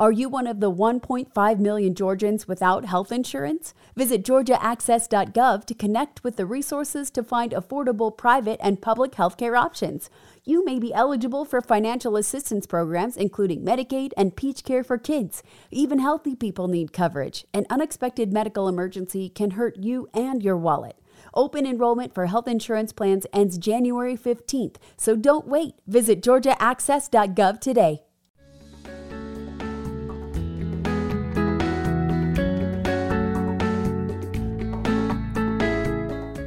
Are you one of the 1.5 million Georgians without health insurance? Visit georgiaaccess.gov to connect with the resources to find affordable private and public health care options. You may be eligible for financial assistance programs including Medicaid and Peach Care for kids. Even healthy people need coverage. An unexpected medical emergency can hurt you and your wallet. Open enrollment for health insurance plans ends January 15th, so don't wait. Visit georgiaaccess.gov today.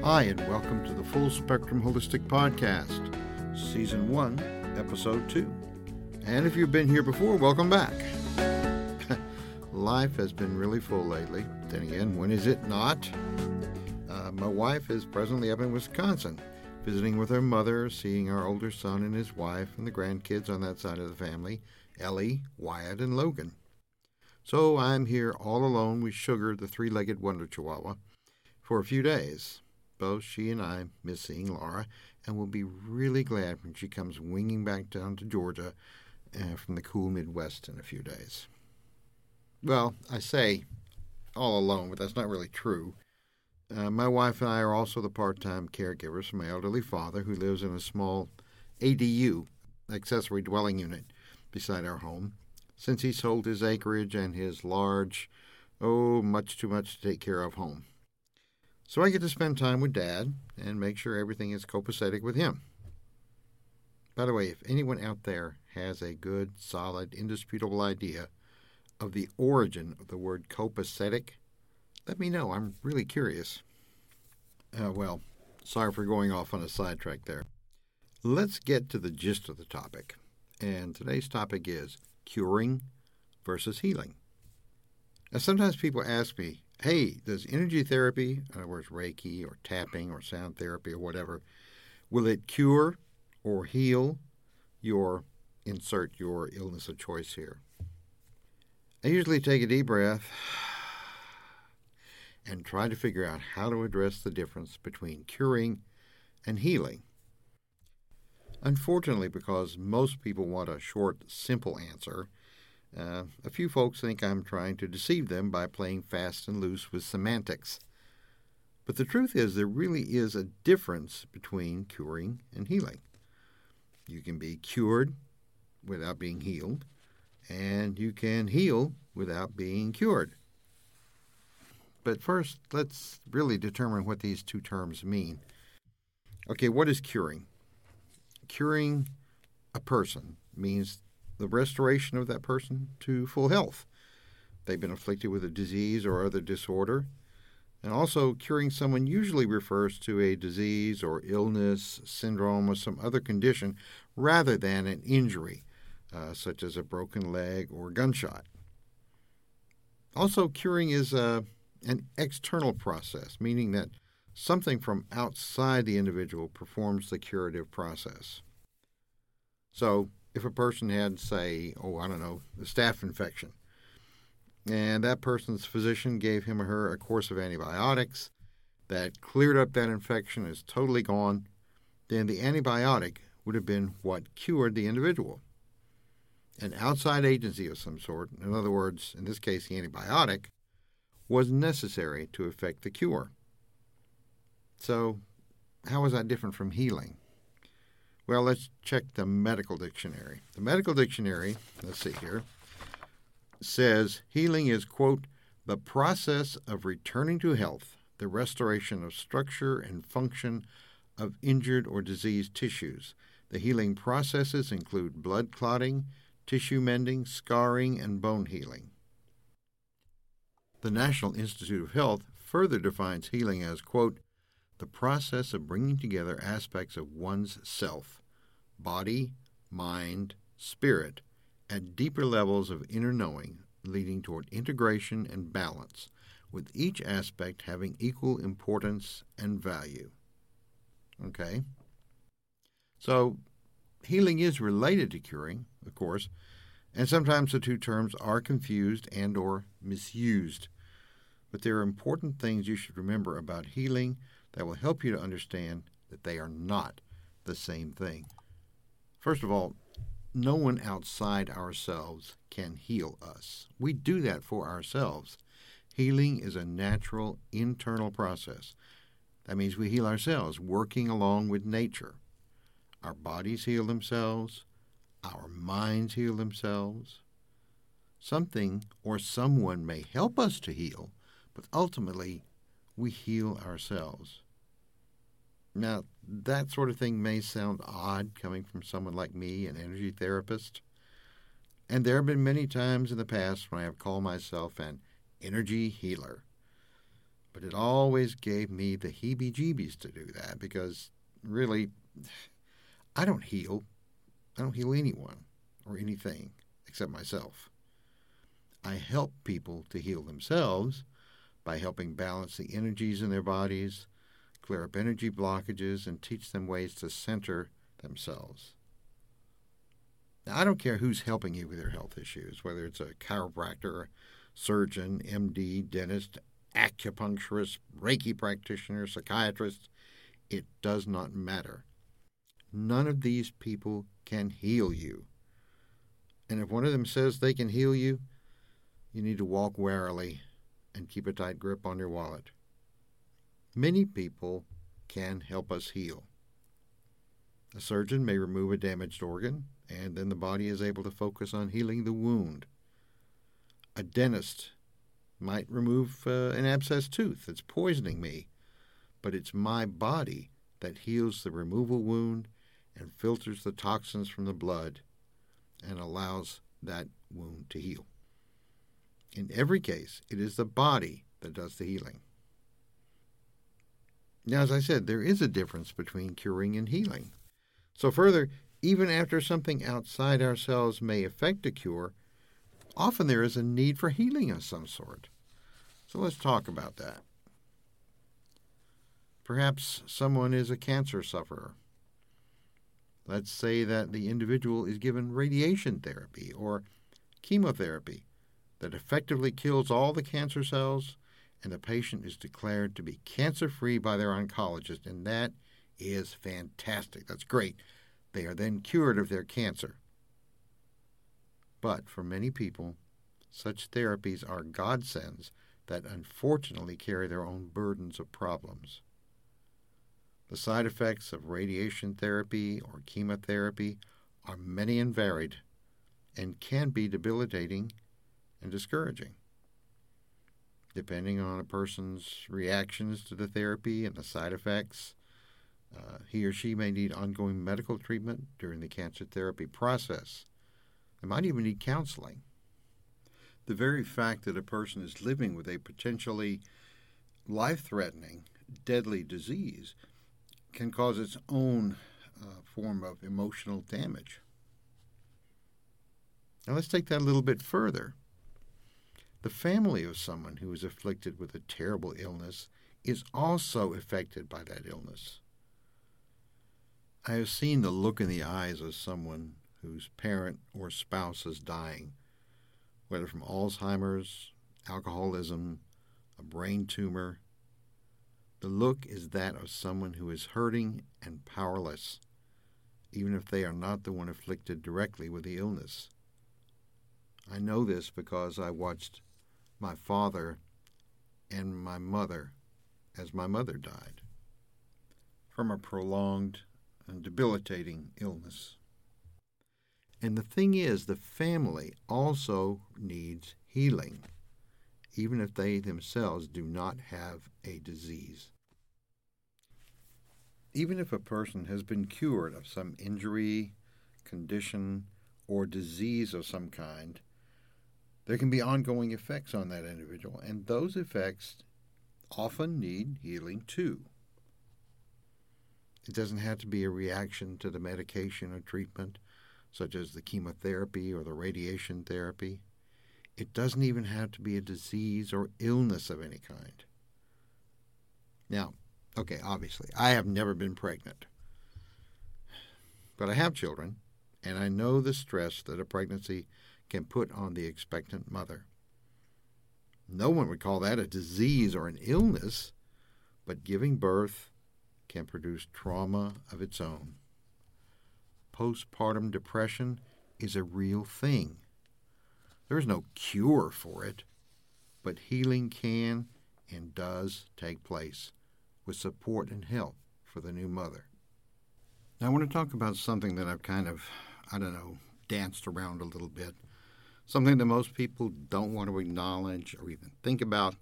Hi, and welcome to the Full Spectrum Holistic Podcast, Season 1, Episode 2. And if you've been here before, welcome back. Life has been really full lately. Then again, when is it not? Uh, my wife is presently up in Wisconsin, visiting with her mother, seeing our older son and his wife, and the grandkids on that side of the family Ellie, Wyatt, and Logan. So I'm here all alone with Sugar, the three legged wonder chihuahua, for a few days. Both she and I miss seeing Laura and will be really glad when she comes winging back down to Georgia uh, from the cool Midwest in a few days. Well, I say all alone, but that's not really true. Uh, my wife and I are also the part time caregivers for my elderly father, who lives in a small ADU, accessory dwelling unit, beside our home, since he sold his acreage and his large, oh, much too much to take care of home. So I get to spend time with Dad and make sure everything is copacetic with him. By the way, if anyone out there has a good, solid, indisputable idea of the origin of the word copacetic, let me know. I'm really curious. Uh, well, sorry for going off on a sidetrack there. Let's get to the gist of the topic. And today's topic is curing versus healing. Now, sometimes people ask me, hey, does energy therapy, in other words, Reiki or tapping or sound therapy or whatever, will it cure or heal your, insert your illness of choice here? I usually take a deep breath and try to figure out how to address the difference between curing and healing. Unfortunately, because most people want a short, simple answer, uh, a few folks think I'm trying to deceive them by playing fast and loose with semantics. But the truth is, there really is a difference between curing and healing. You can be cured without being healed, and you can heal without being cured. But first, let's really determine what these two terms mean. Okay, what is curing? Curing a person means the restoration of that person to full health. They've been afflicted with a disease or other disorder. And also, curing someone usually refers to a disease or illness, syndrome, or some other condition rather than an injury, uh, such as a broken leg or gunshot. Also, curing is a an external process, meaning that something from outside the individual performs the curative process. So, if a person had, say, oh, I don't know, a staph infection, and that person's physician gave him or her a course of antibiotics that cleared up that infection, is totally gone, then the antibiotic would have been what cured the individual. An outside agency of some sort, in other words, in this case, the antibiotic, was necessary to effect the cure. So, how is that different from healing? Well, let's check the medical dictionary. The medical dictionary, let's see here, says healing is, quote, the process of returning to health, the restoration of structure and function of injured or diseased tissues. The healing processes include blood clotting, tissue mending, scarring, and bone healing. The National Institute of Health further defines healing as, quote, the process of bringing together aspects of one's self, body, mind, spirit, at deeper levels of inner knowing, leading toward integration and balance, with each aspect having equal importance and value. Okay? So, healing is related to curing, of course, and sometimes the two terms are confused and or misused but there are important things you should remember about healing that will help you to understand that they are not the same thing. First of all, no one outside ourselves can heal us. We do that for ourselves. Healing is a natural internal process. That means we heal ourselves, working along with nature. Our bodies heal themselves, our minds heal themselves. Something or someone may help us to heal, but ultimately we heal ourselves. Now, that sort of thing may sound odd coming from someone like me, an energy therapist. And there have been many times in the past when I have called myself an energy healer. But it always gave me the heebie jeebies to do that because really, I don't heal. I don't heal anyone or anything except myself. I help people to heal themselves by helping balance the energies in their bodies clear up energy blockages, and teach them ways to center themselves. Now, I don't care who's helping you with your health issues, whether it's a chiropractor, surgeon, MD, dentist, acupuncturist, Reiki practitioner, psychiatrist, it does not matter. None of these people can heal you. And if one of them says they can heal you, you need to walk warily and keep a tight grip on your wallet. Many people can help us heal. A surgeon may remove a damaged organ, and then the body is able to focus on healing the wound. A dentist might remove uh, an abscessed tooth that's poisoning me, but it's my body that heals the removal wound and filters the toxins from the blood and allows that wound to heal. In every case, it is the body that does the healing. Now, as I said, there is a difference between curing and healing. So, further, even after something outside ourselves may affect a cure, often there is a need for healing of some sort. So, let's talk about that. Perhaps someone is a cancer sufferer. Let's say that the individual is given radiation therapy or chemotherapy that effectively kills all the cancer cells and the patient is declared to be cancer free by their oncologist, and that is fantastic. That's great. They are then cured of their cancer. But for many people, such therapies are godsends that unfortunately carry their own burdens of problems. The side effects of radiation therapy or chemotherapy are many and varied and can be debilitating and discouraging depending on a person's reactions to the therapy and the side effects. Uh, he or she may need ongoing medical treatment during the cancer therapy process. They might even need counseling. The very fact that a person is living with a potentially life threatening, deadly disease can cause its own uh, form of emotional damage. Now, let's take that a little bit further. The family of someone who is afflicted with a terrible illness is also affected by that illness. I have seen the look in the eyes of someone whose parent or spouse is dying, whether from Alzheimer's, alcoholism, a brain tumor. The look is that of someone who is hurting and powerless, even if they are not the one afflicted directly with the illness. I know this because I watched my father and my mother as my mother died from a prolonged and debilitating illness. And the thing is, the family also needs healing, even if they themselves do not have a disease. Even if a person has been cured of some injury, condition, or disease of some kind, there can be ongoing effects on that individual, and those effects often need healing too. It doesn't have to be a reaction to the medication or treatment, such as the chemotherapy or the radiation therapy. It doesn't even have to be a disease or illness of any kind. Now, okay, obviously, I have never been pregnant, but I have children, and I know the stress that a pregnancy can put on the expectant mother. No one would call that a disease or an illness, but giving birth can produce trauma of its own. Postpartum depression is a real thing. There is no cure for it, but healing can and does take place with support and help for the new mother. Now, I want to talk about something that I've kind of, I don't know, danced around a little bit. Something that most people don't want to acknowledge or even think about,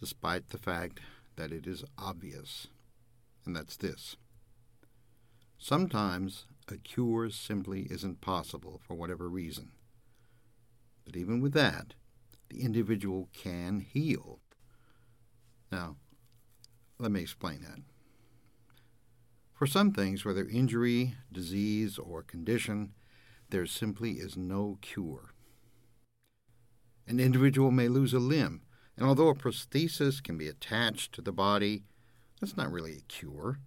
despite the fact that it is obvious. And that's this. Sometimes a cure simply isn't possible for whatever reason. But even with that, the individual can heal. Now, let me explain that. For some things, whether injury, disease, or condition, there simply is no cure. An individual may lose a limb, and although a prosthesis can be attached to the body, that's not really a cure.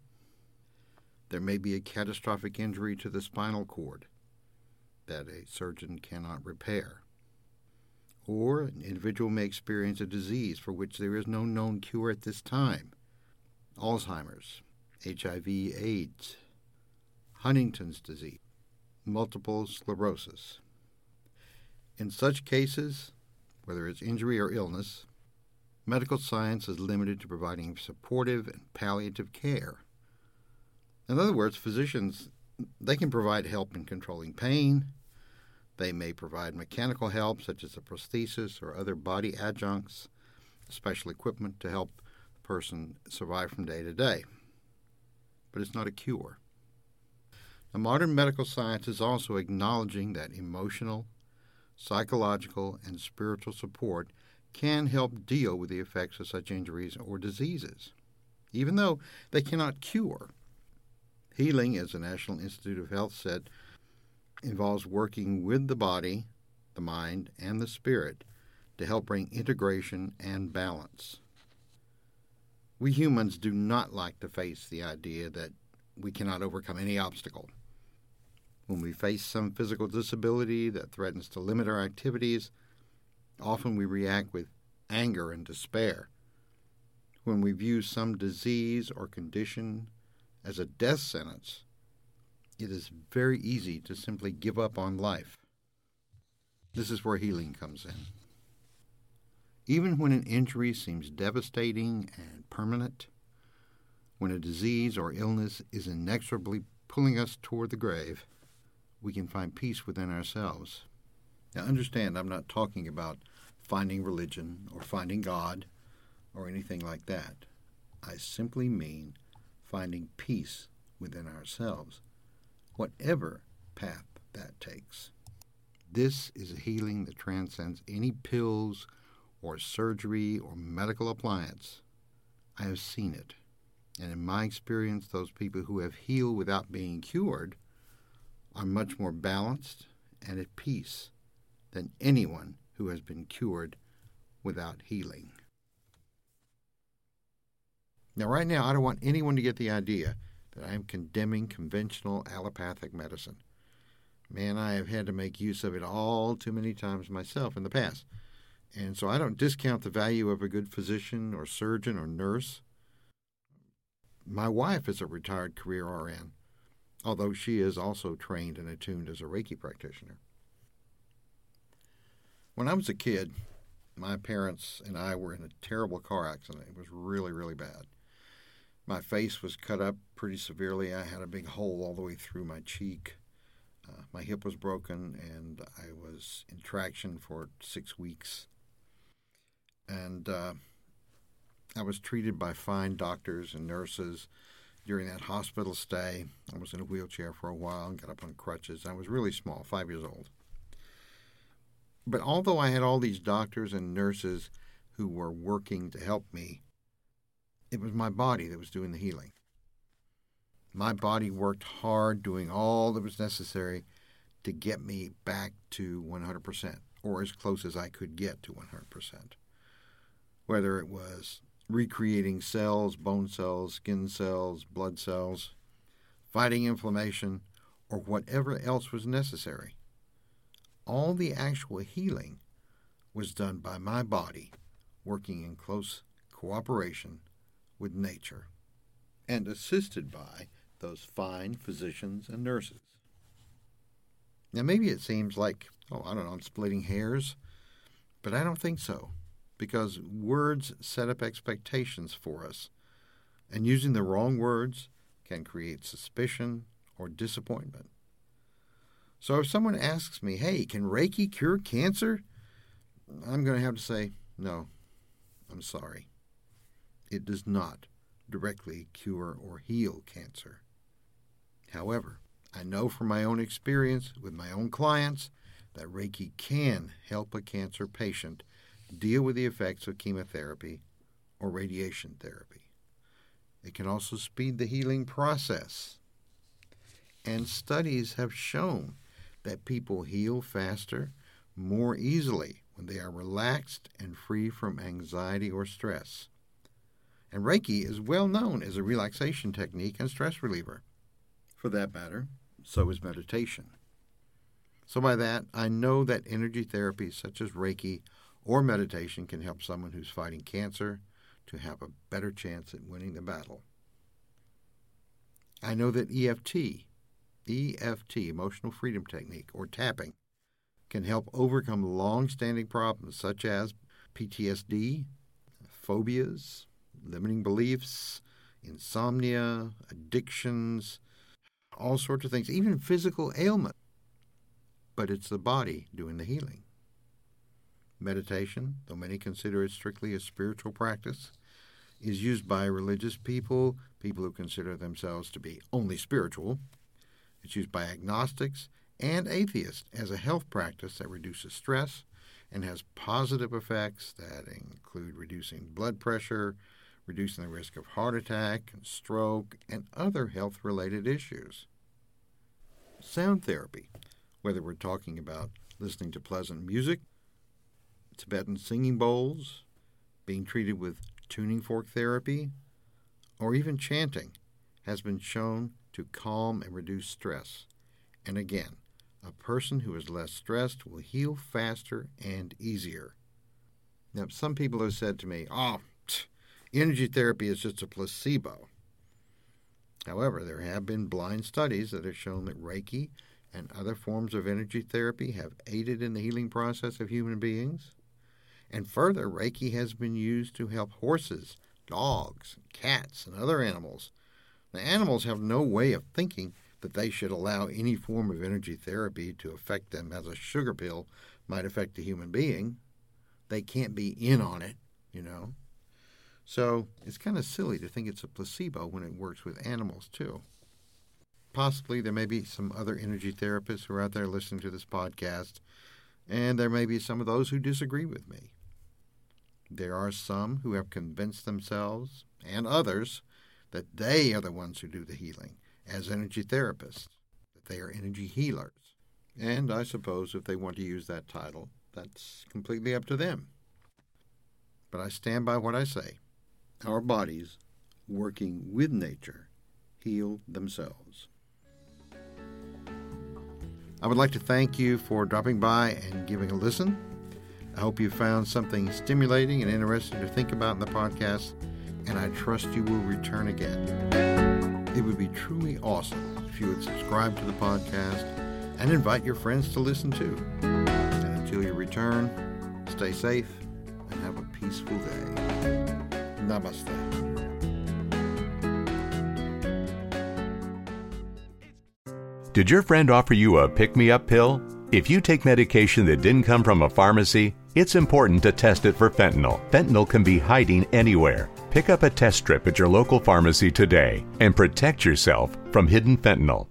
There may be a catastrophic injury to the spinal cord that a surgeon cannot repair. Or an individual may experience a disease for which there is no known cure at this time Alzheimer's, HIV, AIDS, Huntington's disease, multiple sclerosis. In such cases, whether it's injury or illness, medical science is limited to providing supportive and palliative care. In other words, physicians they can provide help in controlling pain. They may provide mechanical help such as a prosthesis or other body adjuncts, special equipment to help the person survive from day to day. But it's not a cure. Now, modern medical science is also acknowledging that emotional, psychological, and spiritual support can help deal with the effects of such injuries or diseases, even though they cannot cure. Healing, as the National Institute of Health said, involves working with the body, the mind, and the spirit to help bring integration and balance. We humans do not like to face the idea that we cannot overcome any obstacle. When we face some physical disability that threatens to limit our activities, often we react with anger and despair. When we view some disease or condition as a death sentence, it is very easy to simply give up on life. This is where healing comes in. Even when an injury seems devastating and permanent, when a disease or illness is inexorably pulling us toward the grave, we can find peace within ourselves. Now, understand, I'm not talking about finding religion or finding God or anything like that. I simply mean finding peace within ourselves, whatever path that takes. This is a healing that transcends any pills or surgery or medical appliance. I have seen it. And in my experience, those people who have healed without being cured are much more balanced and at peace than anyone who has been cured without healing. Now, right now, I don't want anyone to get the idea that I am condemning conventional allopathic medicine. Man, I have had to make use of it all too many times myself in the past. And so I don't discount the value of a good physician or surgeon or nurse. My wife is a retired career RN, although she is also trained and attuned as a Reiki practitioner. When I was a kid, my parents and I were in a terrible car accident. It was really, really bad. My face was cut up pretty severely. I had a big hole all the way through my cheek. Uh, my hip was broken, and I was in traction for six weeks. And uh, I was treated by fine doctors and nurses during that hospital stay. I was in a wheelchair for a while and got up on crutches. I was really small, five years old. But although I had all these doctors and nurses who were working to help me, it was my body that was doing the healing. My body worked hard doing all that was necessary to get me back to 100%, or as close as I could get to 100%. Whether it was recreating cells, bone cells, skin cells, blood cells, fighting inflammation, or whatever else was necessary. All the actual healing was done by my body working in close cooperation with nature and assisted by those fine physicians and nurses. Now, maybe it seems like, oh, I don't know, I'm splitting hairs, but I don't think so, because words set up expectations for us, and using the wrong words can create suspicion or disappointment. So if someone asks me, hey, can Reiki cure cancer? I'm going to have to say, no, I'm sorry. It does not directly cure or heal cancer. However, I know from my own experience with my own clients that Reiki can help a cancer patient deal with the effects of chemotherapy or radiation therapy. It can also speed the healing process. And studies have shown that people heal faster, more easily when they are relaxed and free from anxiety or stress. And Reiki is well known as a relaxation technique and stress reliever. For that matter, so is meditation. So, by that, I know that energy therapies such as Reiki or meditation can help someone who's fighting cancer to have a better chance at winning the battle. I know that EFT, EFT, Emotional Freedom Technique, or tapping, can help overcome long standing problems such as PTSD, phobias, limiting beliefs, insomnia, addictions, all sorts of things, even physical ailments. But it's the body doing the healing. Meditation, though many consider it strictly a spiritual practice, is used by religious people, people who consider themselves to be only spiritual. It's used by agnostics and atheists as a health practice that reduces stress and has positive effects that include reducing blood pressure, reducing the risk of heart attack and stroke, and other health related issues. Sound therapy, whether we're talking about listening to pleasant music, Tibetan singing bowls, being treated with tuning fork therapy, or even chanting, has been shown to calm and reduce stress. And again, a person who is less stressed will heal faster and easier. Now, some people have said to me, oh, energy therapy is just a placebo. However, there have been blind studies that have shown that Reiki and other forms of energy therapy have aided in the healing process of human beings. And further, Reiki has been used to help horses, dogs, cats, and other animals. The animals have no way of thinking that they should allow any form of energy therapy to affect them as a sugar pill might affect a human being. They can't be in on it, you know. So it's kind of silly to think it's a placebo when it works with animals too. Possibly there may be some other energy therapists who are out there listening to this podcast, and there may be some of those who disagree with me. There are some who have convinced themselves and others that they are the ones who do the healing as energy therapists, that they are energy healers. And I suppose if they want to use that title, that's completely up to them. But I stand by what I say our bodies, working with nature, heal themselves. I would like to thank you for dropping by and giving a listen. I hope you found something stimulating and interesting to think about in the podcast, and I trust you will return again. It would be truly awesome if you would subscribe to the podcast and invite your friends to listen too. And until you return, stay safe and have a peaceful day. Namaste. Did your friend offer you a pick me up pill? If you take medication that didn't come from a pharmacy, it's important to test it for fentanyl. Fentanyl can be hiding anywhere. Pick up a test strip at your local pharmacy today and protect yourself from hidden fentanyl.